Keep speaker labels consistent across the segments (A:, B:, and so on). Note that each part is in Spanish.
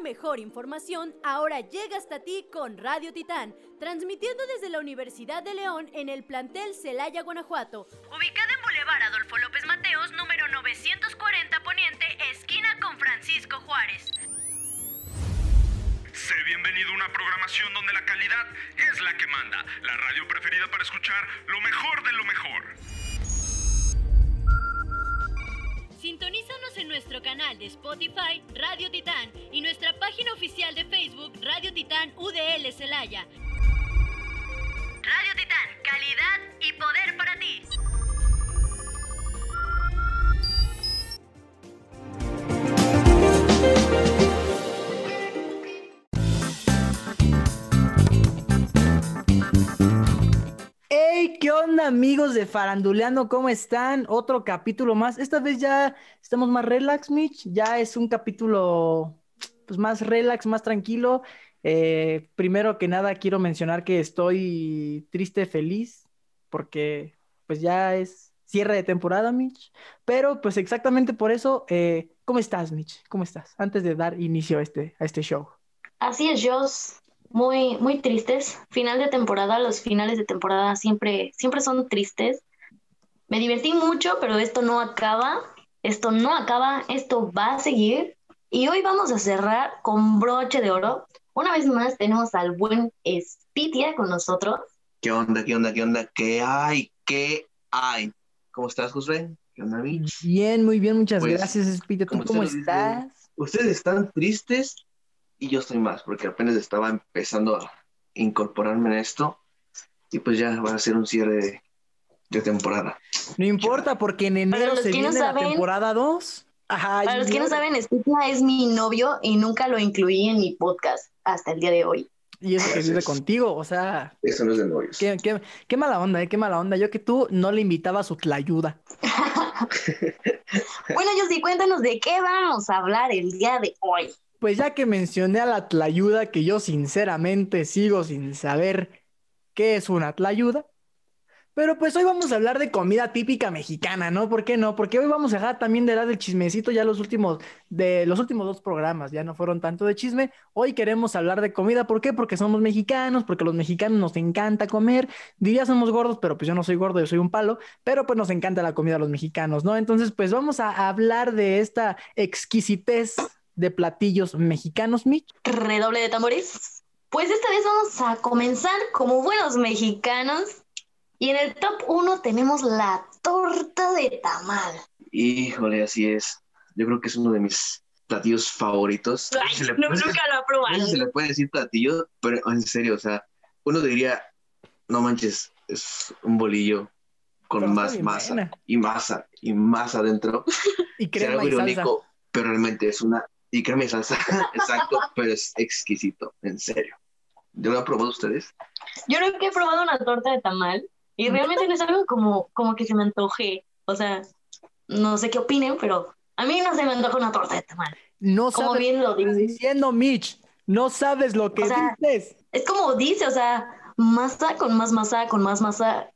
A: mejor información ahora llega hasta ti con Radio Titán, transmitiendo desde la Universidad de León en el plantel Celaya, Guanajuato, ubicada en Boulevard Adolfo López Mateos, número 940 Poniente, esquina con Francisco Juárez.
B: Sé bienvenido a una programación donde la calidad es la que manda, la radio preferida para escuchar lo mejor de lo mejor.
A: Sintonízanos en nuestro canal de Spotify Radio Titán y nuestra página oficial de Facebook Radio Titán UDL Celaya. Radio Titán, calidad y poder para ti.
C: Onda amigos de Faranduleando? ¿Cómo están? Otro capítulo más. Esta vez ya estamos más relax, Mitch. Ya es un capítulo pues, más relax, más tranquilo. Eh, primero que nada quiero mencionar que estoy triste, feliz, porque pues ya es cierre de temporada, Mitch. Pero pues exactamente por eso, eh, ¿cómo estás, Mitch? ¿Cómo estás? Antes de dar inicio a este, a este show.
D: Así es, Joss muy, muy tristes. Final de temporada, los finales de temporada siempre, siempre son tristes. Me divertí mucho, pero esto no acaba. Esto no acaba, esto va a seguir. Y hoy vamos a cerrar con broche de oro. Una vez más tenemos al buen Spitia con nosotros.
E: ¿Qué onda, qué onda, qué onda? ¿Qué hay? ¿Qué hay? ¿Cómo estás, José? ¿Qué onda,
C: Bien, muy bien, muchas pues, gracias, Spitia. ¿Tú cómo estás?
E: ¿Ustedes están tristes? Y yo estoy más, porque apenas estaba empezando a incorporarme en esto y pues ya va a ser un cierre de, temporada.
C: No importa, porque en enero se viene la temporada 2.
D: Para los que no saben, Estigma es mi novio y nunca lo incluí en mi podcast hasta el día de hoy.
C: Y eso que vive contigo, o sea.
E: Eso no es de novios.
C: Qué, qué, mala onda, ¿eh? Qué mala onda. Yo que tú no le invitaba a su tlayuda.
D: bueno, yo sí, cuéntanos de qué vamos a hablar el día de hoy.
C: Pues ya que mencioné a la tlayuda, que yo sinceramente sigo sin saber qué es una tlayuda, pero pues hoy vamos a hablar de comida típica mexicana, ¿no? ¿Por qué no? Porque hoy vamos a dejar también de dar el chismecito ya los últimos, de los últimos dos programas, ya no fueron tanto de chisme. Hoy queremos hablar de comida, ¿por qué? Porque somos mexicanos, porque los mexicanos nos encanta comer. Diría somos gordos, pero pues yo no soy gordo, yo soy un palo, pero pues nos encanta la comida a los mexicanos, ¿no? Entonces, pues vamos a hablar de esta exquisitez de platillos mexicanos, Mitch?
D: Redoble de tambores. Pues esta vez vamos a comenzar como buenos mexicanos. Y en el top 1 tenemos la torta de tamal.
E: Híjole, así es. Yo creo que es uno de mis platillos favoritos.
D: no, nunca lo he probado.
E: se le puede decir platillo, pero en serio, o sea, uno diría, no manches, es un bolillo con más masa y masa y masa adentro.
C: Y crema y salsa.
E: pero realmente es una y créeme, salsa, exacto, pero es exquisito, en serio. ¿Yo lo han probado ustedes?
D: Yo nunca he probado una torta de tamal y realmente no es algo como, como que se me antoje. O sea, no sé qué opinen, pero a mí no se me antoja una torta de tamal.
C: No como sabes bien lo diciendo, Mitch. No sabes lo que dices.
D: Es como dice, o sea, masa con más masa, con más masa.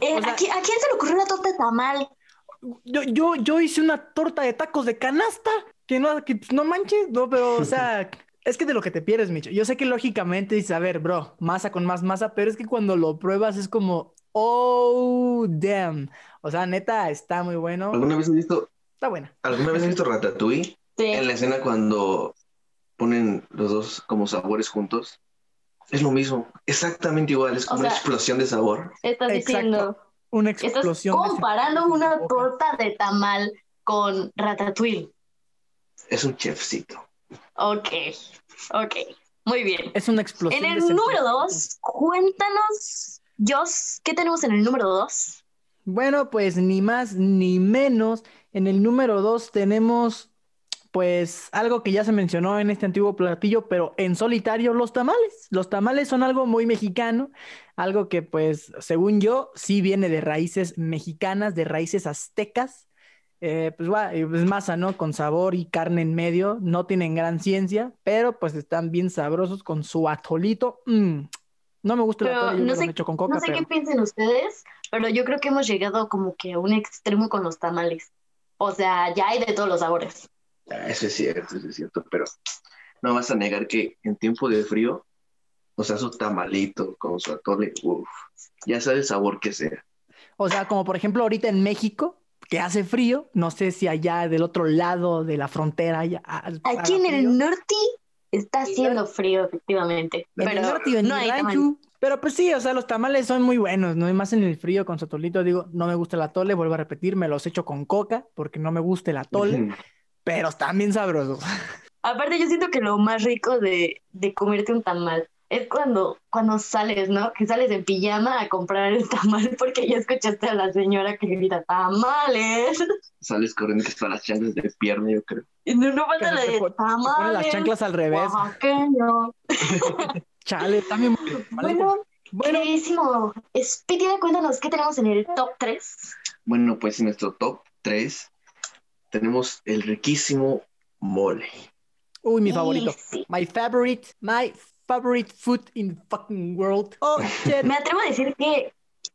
D: Eh, ¿a, quién, se le ocurrió la torta de tamal?
C: Yo, yo, yo hice una torta de tacos de canasta que no, que no manches, no, pero, o sea, es que de lo que te pierdes, Micho. Yo sé que lógicamente dices, a ver, bro, masa con más masa, pero es que cuando lo pruebas es como, oh, damn. O sea, neta, está muy bueno.
E: ¿Alguna vez has visto?
C: Está buena.
E: ¿Alguna vez has visto Ratatouille? Sí. En la escena cuando ponen los dos como sabores juntos. Es lo mismo, exactamente igual, es como una explosión de sabor.
D: Estás diciendo.
C: Una explosión.
D: Estás comparando una torta de tamal con Ratatouille
E: es un chefcito.
D: Ok, ok, muy bien.
C: Es una explosión.
D: En el número dos, cuéntanos, Jos, ¿qué tenemos en el número dos?
C: Bueno, pues ni más ni menos. En el número dos tenemos, pues, algo que ya se mencionó en este antiguo platillo, pero en solitario, los tamales. Los tamales son algo muy mexicano, algo que, pues, según yo, sí viene de raíces mexicanas, de raíces aztecas. Eh, pues, es masa, ¿no? Con sabor y carne en medio. No tienen gran ciencia, pero pues están bien sabrosos con su atolito. Mm. No me gusta el atolito, no sé, con coca.
D: No sé qué piensen ustedes, pero yo creo que hemos llegado como que a un extremo con los tamales. O sea, ya hay de todos los sabores.
E: Ah, eso es cierto, eso es cierto, pero no vas a negar que en tiempo de frío, o sea, su tamalito con su atole, uff, ya sabe el sabor que sea.
C: O sea, como por ejemplo ahorita en México, que hace frío, no sé si allá del otro lado de la frontera.
D: Aquí en el norte está haciendo frío, efectivamente.
C: En
D: pero
C: el norte y en
D: no
C: el
D: hay
C: rancho. Pero pues sí, o sea, los tamales son muy buenos, ¿no? Y más en el frío con su atolito, digo, no me gusta el atole, vuelvo a repetir, me los echo con coca porque no me gusta el atole, pero están bien sabrosos.
D: Aparte, yo siento que lo más rico de, de comerte un tamal es cuando, cuando sales, ¿no? Que sales en pijama a comprar el tamal porque ya escuchaste a la señora que grita tamales.
E: Sales corriendo que están las chanclas de pierna, yo creo.
D: Y no, no la de tamales.
C: las chanclas al revés.
D: oaxaqueño.
C: Chale, también.
D: Bueno,
C: Bueno,
D: queridísimo Speedy, cuéntanos qué tenemos en el top 3.
E: Bueno, pues en nuestro top 3 tenemos el riquísimo mole.
C: uy, mi favorito.
D: Sí.
C: My favorite, my favorite food in the fucking world. Oh, shit.
D: Me atrevo a decir que,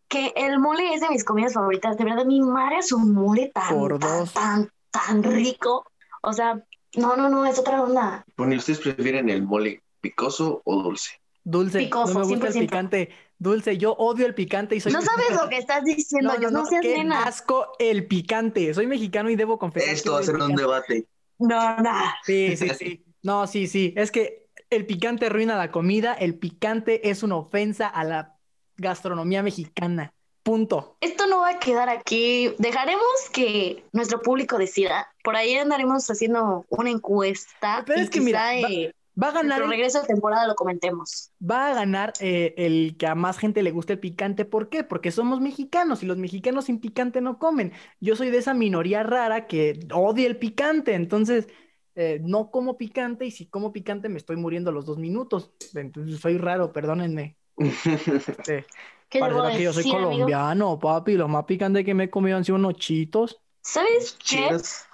D: que el mole es de mis comidas favoritas. De verdad, mi madre hace un mole tan,
C: Por
D: tan,
C: dos.
D: tan, tan rico. O sea, no, no, no, es otra onda.
E: Bueno, ¿y ustedes prefieren el mole picoso o dulce?
C: Dulce,
D: Picoso,
C: no me gusta el
D: 100%.
C: picante. Dulce, yo odio el picante y soy
D: No sabes lo que estás diciendo,
C: No, no,
D: Dios, no,
C: no,
D: seas
C: qué
D: nena.
C: asco el picante. Soy mexicano y debo confesar
E: Esto va a ser un debate.
D: No, no.
C: Sí, sí, sí. No, sí, sí. Es que el picante arruina la comida. El picante es una ofensa a la gastronomía mexicana. Punto.
D: Esto no va a quedar aquí. Dejaremos que nuestro público decida. Por ahí andaremos haciendo una encuesta.
C: Pero
D: y
C: es que mira, va-
D: eh,
C: Va a ganar, el-
D: regreso de temporada lo comentemos.
C: va a ganar eh, el que a más gente le guste el picante. ¿Por qué? Porque somos mexicanos y los mexicanos sin picante no comen. Yo soy de esa minoría rara que odia el picante. Entonces, eh, no como picante y si como picante me estoy muriendo a los dos minutos. Entonces, soy raro, perdónenme. Este,
D: ¿Qué
C: Pareciera que yo soy
D: amigo?
C: colombiano, papi. Lo más picante que me he comido han sido unos chitos.
D: ¿Sabes qué?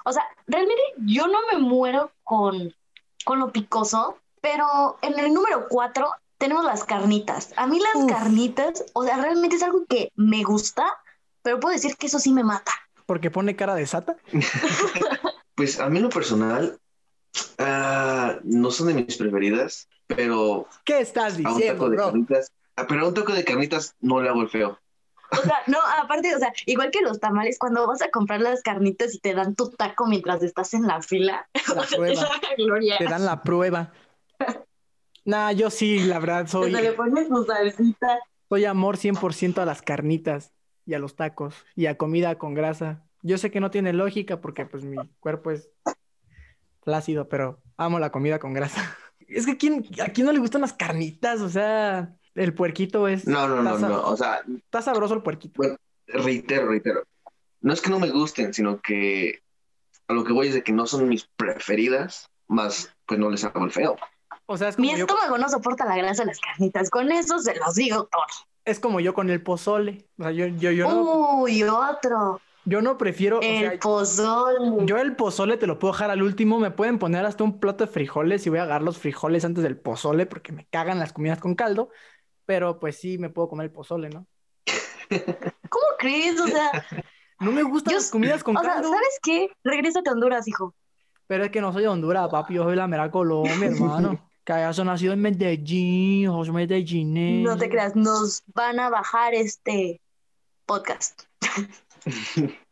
D: O sea, realmente yo no me muero con, con lo picoso, pero en el número 4 tenemos las carnitas. A mí las
C: Uf.
D: carnitas, o sea, realmente es algo que me gusta, pero puedo decir que eso sí me mata.
C: Porque pone cara de sata.
E: Pues a mí en lo personal, ah, no son de mis preferidas, pero
C: ¿Qué estás
E: a un
C: diciendo,
E: taco de
C: bro?
E: carnitas, ah, pero a un taco de carnitas no le hago el feo.
D: O sea, no, aparte, o sea, igual que los tamales, cuando vas a comprar las carnitas y te dan tu taco mientras estás en la fila,
C: La
D: o sea, te
C: prueba.
D: saca gloria.
C: Te dan la prueba. Nah, yo sí, la verdad, soy,
D: Hasta le pones tu salsita.
C: soy amor 100% a las carnitas y a los tacos y a comida con grasa. Yo sé que no tiene lógica porque pues mi cuerpo es flácido, pero amo la comida con grasa. Es que ¿a quién, a quién no le gustan las carnitas? O sea, el puerquito es...
E: No, no, no, no. O sea,
C: está sabroso el puerquito.
E: reitero, reitero. No es que no me gusten, sino que a lo que voy es de que no son mis preferidas, más pues no les hago el feo.
C: O sea, es
D: Mi
C: como, yo,
D: estómago no soporta la grasa de las carnitas. Con eso se los digo todo.
C: es como yo con el pozole. O sea, yo, yo, yo, no,
D: Uy, otro.
C: Yo no prefiero... o
D: El
C: sea,
D: pozole.
C: Yo el pozole te lo puedo dejar al último, me pueden poner hasta un plato de frijoles y voy a agarrar los frijoles antes del pozole porque me cagan las comidas con caldo, pero pues sí me puedo comer el pozole, ¿no?
D: ¿Cómo crees? O sea,
C: No me gustan
D: Yo-
C: las comidas con
D: o sea,
C: caldo,
D: ¿sabes qué? Regrésate a Honduras, hijo.
C: pero es que no soy de Honduras, papi, yo soy de la mera Colombia, hermano. Que allá nacido en Medellín, yo soy medellinés.
D: No te creas, nos van a bajar este podcast.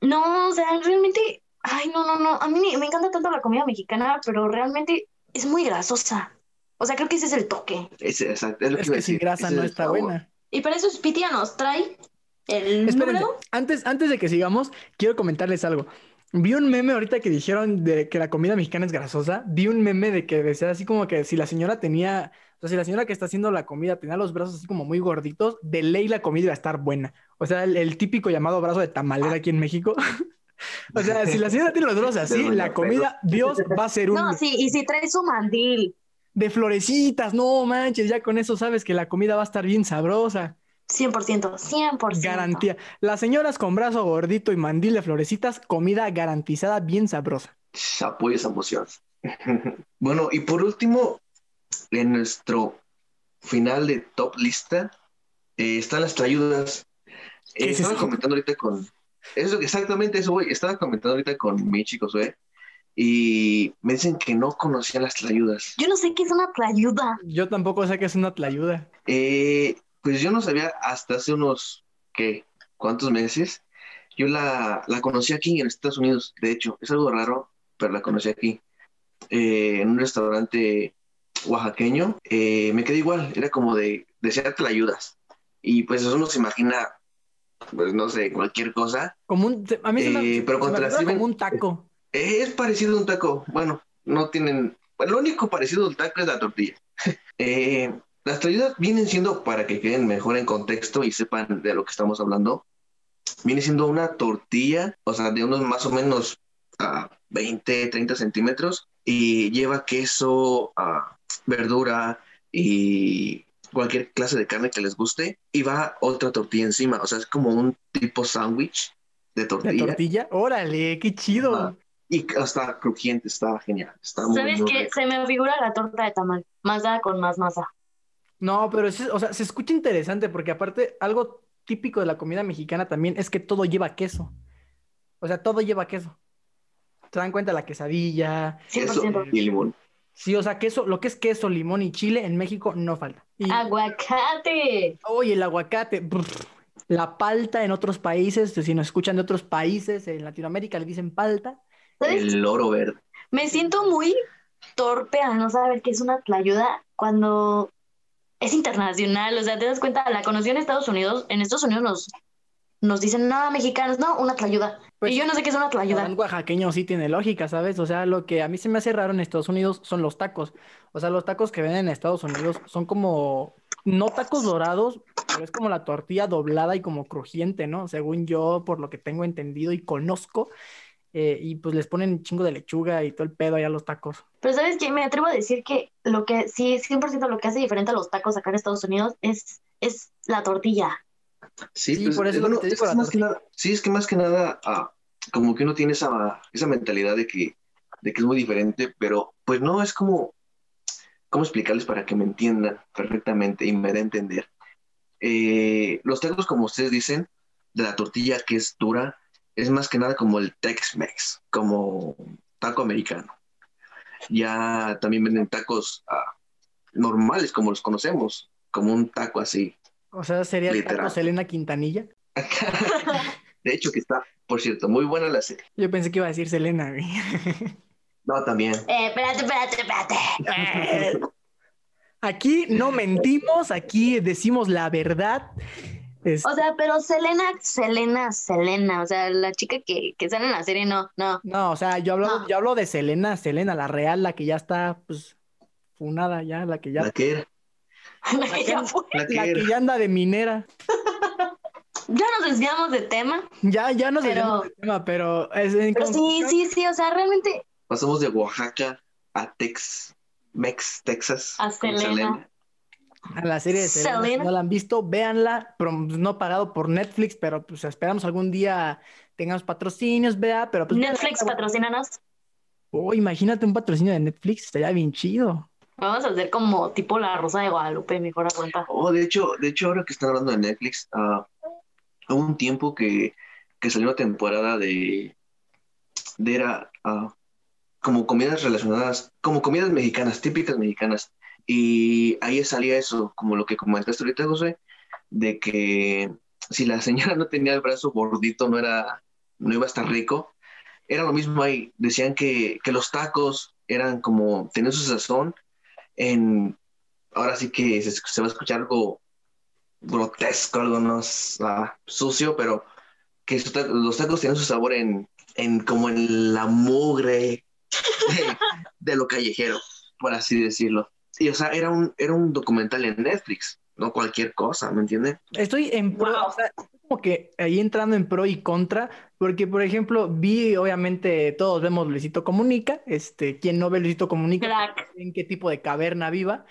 D: No, o sea, realmente, ay, no, no, no, a mí me, me encanta tanto la comida mexicana, pero realmente es muy grasosa. O sea, creo que ese es el toque.
E: Es, exacto, es lo
C: Es que sin
E: decir,
C: grasa
E: ese
C: no
E: es
C: está
E: sabor.
C: buena.
D: Y para eso Spitia nos trae el
C: Espérense,
D: número.
C: antes, antes de que sigamos, quiero comentarles algo. Vi un meme ahorita que dijeron de que la comida mexicana es grasosa. Vi un meme de que decía así como que si la señora tenía, o sea, si la señora que está haciendo la comida tenía los brazos así como muy gorditos, de ley la comida iba a estar buena. O sea, el, el típico llamado brazo de tamalera aquí en México. O sea, si la señora tiene los brazos así, la comida, Dios va a ser un
D: No, sí, y si trae su mandil,
C: de florecitas. No manches, ya con eso sabes que la comida va a estar bien sabrosa.
D: 100%, 100%.
C: Garantía. Las señoras con brazo gordito y mandil de florecitas, comida garantizada bien sabrosa.
E: Apoyo esa emoción. bueno, y por último, en nuestro final de top lista eh, están las trayudas.
C: ¿Qué
E: Eh,
C: es
E: estaba
C: eso?
E: comentando ahorita con. Eso, exactamente eso, güey. Estaba comentando ahorita con mi chico, Zoe, y me dicen que no conocían las tlayudas.
D: Yo no sé qué es una tlayuda.
C: Yo tampoco sé qué es una tlayuda.
E: Eh, pues yo no sabía hasta hace unos, ¿qué? ¿Cuántos meses? Yo la, la conocí aquí en Estados Unidos, de hecho, es algo raro, pero la conocí aquí, eh, en un restaurante oaxaqueño. Eh, me quedé igual, era como de desear tlayudas. Y pues eso uno se imagina, pues no sé, cualquier cosa.
C: Como un, a mí se me,
E: Eh, pero
C: se me como un taco.
E: Es parecido a un taco. Bueno, no tienen. lo único parecido al taco es la tortilla. Eh, las tlayudas vienen siendo, para que queden mejor en contexto y sepan de lo que estamos hablando, viene siendo una tortilla, o sea, de unos más o menos a 20, 30 centímetros y lleva queso, ah, verdura y cualquier clase de carne que les guste y va otra tortilla encima, o sea, es como un tipo sándwich de
C: De
E: tortilla.
C: tortilla. Órale, qué chido.
E: Y está crujiente, está genial. Está muy,
D: ¿Sabes
E: muy
D: qué?
E: rico.
D: Se me figura la torta de tamal. Masa con más masa.
C: No, pero es- o sea, se escucha interesante porque aparte algo típico de la comida mexicana también es que todo lleva queso. O sea, todo lleva queso. ¿Se dan cuenta? La quesadilla.
E: Queso
D: 100%.
E: y limón.
C: Sí, o sea, queso, lo que es queso, limón y chile en México no falta. Y,
D: Aguacate.
C: oye, el aguacate, brr, la palta en otros países, si nos escuchan de otros países, en Latinoamérica le dicen palta.
D: ¿Sabes?
E: El oro verde.
D: Me siento muy torpe al no saber qué es una tlayuda cuando es internacional. O sea, te das cuenta, la conocí en Estados Unidos. En Estados Unidos nos, nos dicen, no, mexicanos, no, una tlayuda.
C: Pues,
D: y yo no sé qué es una tlayuda.
C: El oaxaqueño sí tiene lógica, ¿sabes? O sea, lo que a mí se me hace raro en Estados Unidos son los tacos. O sea, los tacos que venden en Estados Unidos son como, no tacos dorados, pero es como la tortilla doblada y como crujiente, ¿no? Según yo, por lo que tengo entendido y conozco. Eh, y pues les ponen chingo de lechuga y todo el pedo allá a los tacos.
D: Pero ¿sabes qué? Me atrevo a decir que lo que sí, 100% lo que hace diferente a los tacos acá en Estados Unidos es, es la tortilla.
E: Sí,
C: Sí,
E: pues,
C: por eso es lo que te
E: es
C: digo,
E: que
C: la
E: más que nada, sí, es que más que nada, ah, como que uno tiene esa, esa mentalidad de que, de que es muy diferente, pero pues no, es como, ¿cómo explicarles para que me entiendan perfectamente y me dé a entender? Eh, los tacos, como ustedes dicen, de la tortilla que es dura, es más que nada como el Tex-Mex, como taco americano. Ya también venden tacos ah, normales, como los conocemos, como un taco así.
C: O sea, sería el taco
E: Literal.
C: Selena Quintanilla.
E: De hecho, que está, por cierto, muy buena la serie.
C: Yo pensé que iba a decir Selena, güey.
E: No, también.
D: Eh, espérate, espérate, espérate.
C: Aquí no mentimos, aquí decimos la verdad. Es-
D: O sea, pero Selena, Selena, Selena, o sea, la chica que, que sale en la serie, no, no.
C: No, o sea, yo hablo,
D: No.
C: yo hablo de Selena, Selena, la real, la que ya está, pues, funada ya, la que ya,
E: La que era.
D: La que ya fue.
E: La que
C: la
E: era.
C: que ya anda de minera.
D: Ya nos desviamos de tema,
C: Ya, ya no sé
D: Pero-
C: el tema, pero es en
D: pero sí, sí, sí, o sea, realmente
E: Pasamos de Oaxaca a Tex, Mex, Texas.
D: A Selena.
C: A la serie de Selena, si
D: Selena.
C: no la han visto, véanla, pero no pagado por Netflix, pero pues esperamos algún día tengamos patrocinios, vea, pero pues
D: Netflix patrocínanos.
C: Oh, imagínate un patrocinio de Netflix, estaría bien chido.
D: Vamos a hacer como tipo la Rosa de Guadalupe, mejor a cuenta.
E: Oh, de hecho, de hecho, ahora que están hablando de Netflix, ah, hubo un tiempo que, que salió una temporada de, de era ah, como comidas relacionadas, como comidas mexicanas, típicas mexicanas. Y ahí salía eso, como lo que comentaste ahorita, José, de que si la señora no tenía el brazo gordito, no era, no iba a estar rico. Era lo mismo ahí. Decían que, que los tacos eran como, tenían su sazón en, ahora sí que se, va a escuchar algo grotesco, algo no ah, sucio, pero que los tacos tienen su sabor en, en como en la mugre de lo callejero, por así decirlo. Y o sea, era un, era un documental en Netflix, no cualquier cosa, ¿me entienden?
C: Estoy en pro,
D: Wow.
C: o sea, estoy como que ahí entrando en pro y contra, porque por ejemplo, vi, obviamente, todos vemos Luisito Comunica, este, quien no ve Luisito Comunica,
D: Crack.
C: en qué tipo de caverna viva,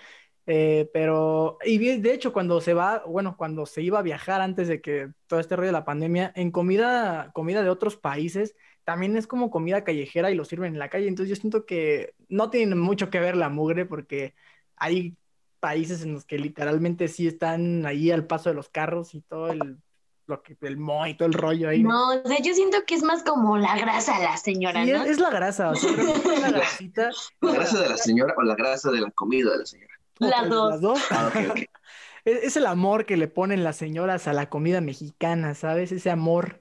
C: eh, pero, y vi- de hecho, cuando se va, bueno, cuando se iba a viajar antes de que todo este rollo de la pandemia, en comida, comida de otros países, también es como comida callejera y lo sirven en la calle, entonces yo siento que no tiene mucho que ver la mugre, porque hay países en los que literalmente sí están ahí al paso de los carros y todo el lo que, el mo y todo el rollo ahí.
D: No, o sea, yo siento que es más como la grasa de la señora,
C: Sí,
D: ¿no?
C: es, es la grasa, o sea, realmente la grasita.
E: ¿La grasa de la señora o la grasa de la comida de la señora?
D: Las dos.
C: Las dos.
E: Ah.
C: Es, es el amor que le ponen las señoras a la comida mexicana, ¿sabes? Ese amor,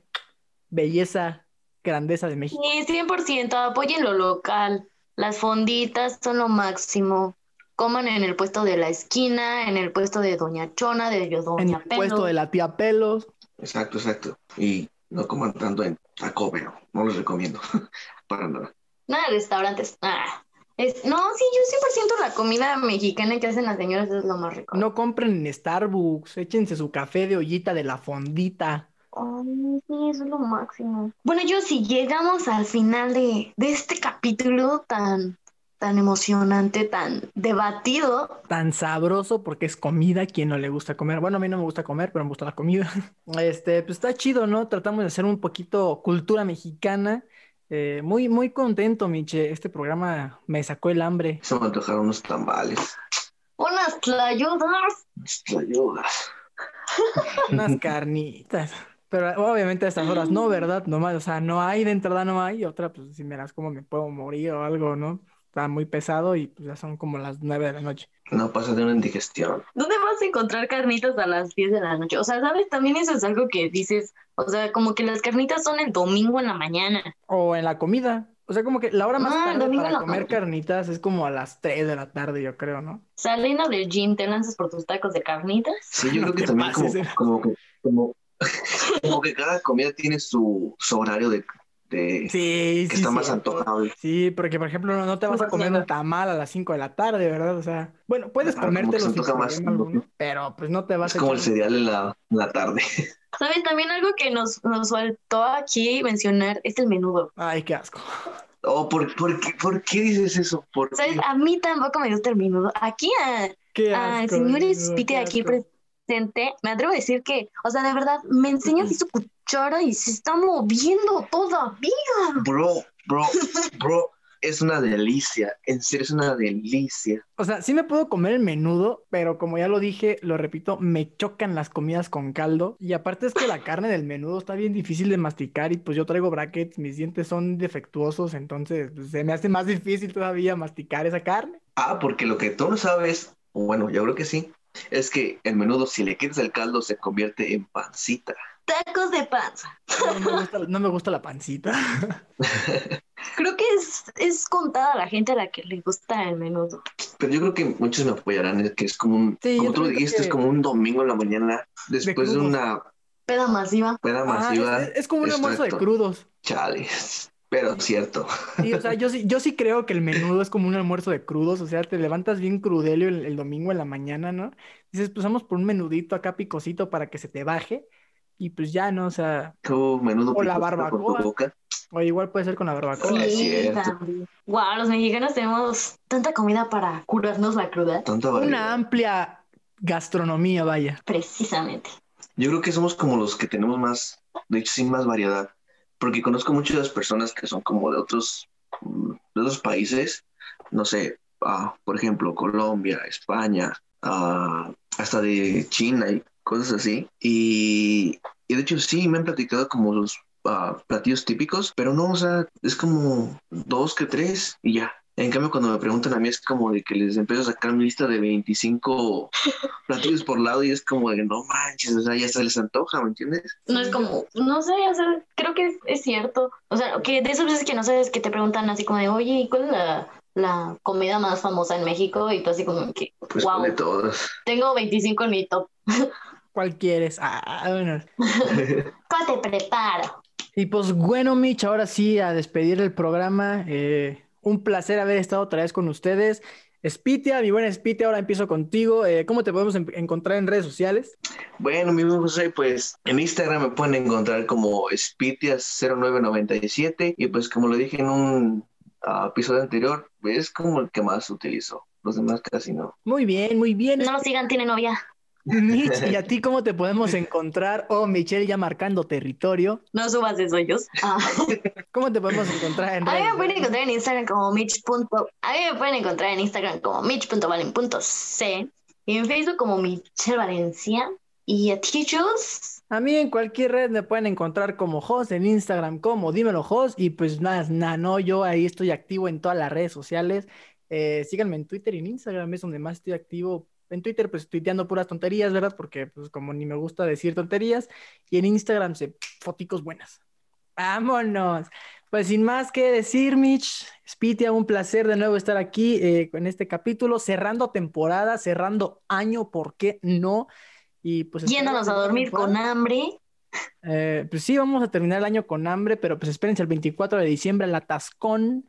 C: belleza, grandeza de México.
D: Sí, 100%, apoyen lo local. Las fonditas son lo máximo. Coman en el puesto de la esquina, en el puesto de Doña Chona, de
C: En
D: Doña
C: el puesto de la tía Pelos.
E: Exacto, exacto. Y no coman tanto en Taco Bell. No les recomiendo. Para nada.
D: Nada de restaurantes. Ah. Es, no, sí, yo 100% la comida mexicana que hacen las señoras es lo más rico.
C: No compren en Starbucks, échense su café de ollita de la fondita.
D: Ay, sí, eso es lo máximo. Bueno, yo si llegamos al final de, de este capítulo tan, tan emocionante, tan debatido,
C: Tan sabroso porque es comida, quien no le gusta comer. Bueno, a mí no me gusta comer, pero me gusta la comida. Este, pues está chido, ¿no? Tratamos de hacer un poquito cultura mexicana. Eh, muy, muy contento, Miche. Este programa me sacó el hambre.
E: Se me antojaron unos tamales.
D: unas tlayudas.
E: Unas ayudas.
C: Unas carnitas. Pero obviamente a estas horas no, ¿verdad? Nomás, o sea, no hay de entrada, no hay. Y otra, pues si me las como me puedo morir o algo, ¿no? Está muy pesado y pues ya son como las nueve de la noche.
E: No pasa de una indigestión.
D: ¿Dónde vas a encontrar carnitas a las 10 de la noche? O sea, ¿sabes? También eso es algo que dices, o sea, como que las carnitas son el domingo en la mañana.
C: O en la comida. O sea, como que la hora más
D: Ah,
C: tarde para comer
D: tarde.
C: carnitas es como a las 3 de la tarde, yo creo, ¿no?
D: Saliendo del gym, te lanzas por tus tacos de carnitas.
E: Sí, yo
C: No
E: creo que también como,
C: pases,
E: como que como, como que cada comida tiene su, su horario de, de
C: Sí,
E: que
C: sí,
E: está más antojable.
C: Sí, porque por ejemplo no, no te vas a comer un tamal a las 5 de la tarde, ¿verdad? O sea, bueno, puedes comértelo sin problema
E: ¿no?
C: alguno, pero pues no te vas
E: Es
C: a
E: como el cereal en la, en la tarde.
D: ¿Sabes? También algo que nos, nos faltó aquí mencionar es el menudo.
C: Ay, qué asco.
E: Oh, ¿por, por, qué, ¿Por qué dices eso? ¿Por qué?
D: ¿Sabes? A mí tampoco me gusta el menudo. Aquí a,
C: Qué
D: al
C: asco,
D: señor
C: Dios,
D: Spiti
C: qué
D: aquí presente, me atrevo a decir que, o sea, de verdad, me enseña así su cuchara y se está moviendo todavía.
E: Bro, bro, bro, es una delicia. En serio, es una delicia.
C: O sea, sí me puedo comer el menudo, pero como ya lo dije, lo repito, me chocan las comidas con caldo. Y aparte es que la carne del menudo está bien difícil de masticar y pues yo traigo brackets, mis dientes son defectuosos, entonces pues, se me hace más difícil todavía masticar esa carne.
E: Ah, porque lo que tú no sabes, bueno, yo creo que sí, es que el menudo, si le quitas el caldo, se convierte en pancita.
D: Tacos de panza.
C: No me gusta, no me gusta la pancita.
D: Creo que es, es contada la gente a la que le gusta el menudo.
E: Pero yo creo que muchos me apoyarán, es que es como un,
C: Sí,
E: como tú dijiste, es como un domingo en la mañana, después de, una
D: Peda masiva.
E: peda
C: Ah,
E: masiva,
C: es, es como un almuerzo de crudos.
E: chale, pero cierto.
C: Sí, o sea, yo sí, yo sí creo que el menudo es como un almuerzo de crudos, o sea, te levantas bien crudelio el, el domingo en la mañana, ¿no? Dices, pues vamos por un menudito acá picosito para que se te baje, y pues ya, ¿no? O sea,
E: menudo
C: O la barbacoa.
E: tu boca.
C: o igual puede ser con la barbacoa.
E: Sí.
D: Wow, los mexicanos tenemos tanta comida para curarnos la cruda.
E: Tanta
C: Una amplia gastronomía, vaya.
D: Precisamente.
E: Yo creo que somos como los que tenemos más, de hecho, sí, más variedad. Porque conozco muchas personas que son como de otros, mm, de otros países, no sé, ah, por ejemplo, Colombia, España, ah, hasta de China y cosas así. Y, y de hecho sí me han platicado como los ah, platillos típicos, pero no, o sea, es como dos que tres y ya. En cambio, cuando me preguntan a mí es como de que les empiezo a sacar mi lista de 25 platillos por lado y es como de no manches, o sea, ya se les antoja, ¿me entiendes?
D: No es como, no sé, o sea, creo que es, es cierto. O sea, que de esas veces que no sabes que te preguntan así como de, oye, ¿y cuál es la, la comida más famosa en México? Y tú así como que,
E: Pues
D: wow,
E: de todos.
D: tengo 25 en mi top.
C: ¿Cuál quieres? Ah, bueno.
D: ¿Cómo te preparo?
C: Y pues bueno, Mitch, ahora sí a despedir el programa. Eh, un placer haber estado otra vez con ustedes. Spitia, mi buena Spitia, ahora empiezo contigo. Eh, ¿cómo te podemos en- encontrar en redes sociales?
E: Bueno, mi amigo José, pues en Instagram me pueden encontrar como Spitias0997 y pues como lo dije en un ah, episodio anterior, es como el que más utilizo. Los demás casi no.
C: Muy bien, muy bien.
D: No lo sigan, tiene novia.
C: Mitch, ¿y a ti cómo te podemos encontrar? Oh, Michelle ya marcando territorio.
D: No subas de sueños. Ah.
C: ¿Cómo te podemos encontrar en
D: A mí
C: redes?
D: me pueden encontrar en Instagram como Mitch. A mí me pueden encontrar en Instagram como Mitch.valen.c y en Facebook como Michelle Valencia. ¿Y a ti, Jules?
C: A mí en cualquier red me pueden encontrar como host, en Instagram como dímelo host y pues nada, nada, no, yo ahí estoy activo en todas las redes sociales. Eh, síganme en Twitter y en Instagram, es donde más estoy activo. En Twitter pues tuiteando puras tonterías, ¿verdad? Porque pues como ni me gusta decir tonterías. Y en Instagram se foticos buenas. Vámonos. Pues sin más que decir, Mitch, Spitia, un placer de nuevo estar aquí eh, en este capítulo, cerrando temporada, cerrando año, ¿por qué no? Y pues
D: Yéndonos a dormir con hambre.
C: Eh, pues sí, vamos a terminar el año con hambre, pero pues espérense el 24 de diciembre, la Tascón.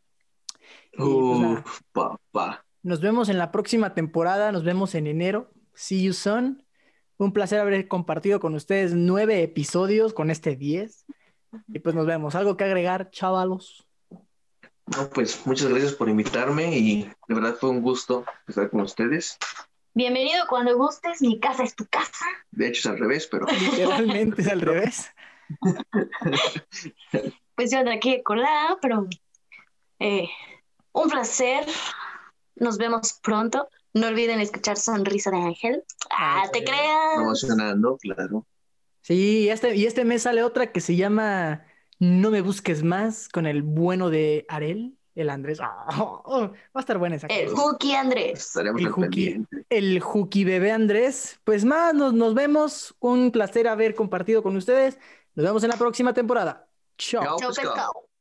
E: Uf, papá.
C: Nos vemos en la próxima temporada, nos vemos en enero. See you soon. Un placer haber compartido con ustedes nueve episodios con este 10. Y pues nos vemos. ¿Algo que agregar, chavalos?
E: No, pues muchas gracias por invitarme y de verdad fue un gusto estar con ustedes.
D: Bienvenido cuando gustes, mi casa es tu casa.
E: De hecho es al revés, pero...
C: Literalmente es al revés.
D: pues yo de aquí colada, pero eh, un placer. Nos vemos pronto. No olviden escuchar Sonrisa de Ángel. Ah, te creas.
E: Emocionando, claro.
C: Sí, y este, y este mes sale otra que se llama No me busques más con el bueno de Arel, el Andrés. va a estar buena esa
D: El Juki Andrés.
E: Estaremos
C: el Juki, el Juki bebé Andrés. Pues más, nos, nos vemos. Un placer haber compartido con ustedes. Nos vemos en la próxima temporada. Chao.
E: Chao,
D: Chau,
E: pescado.
D: pescado.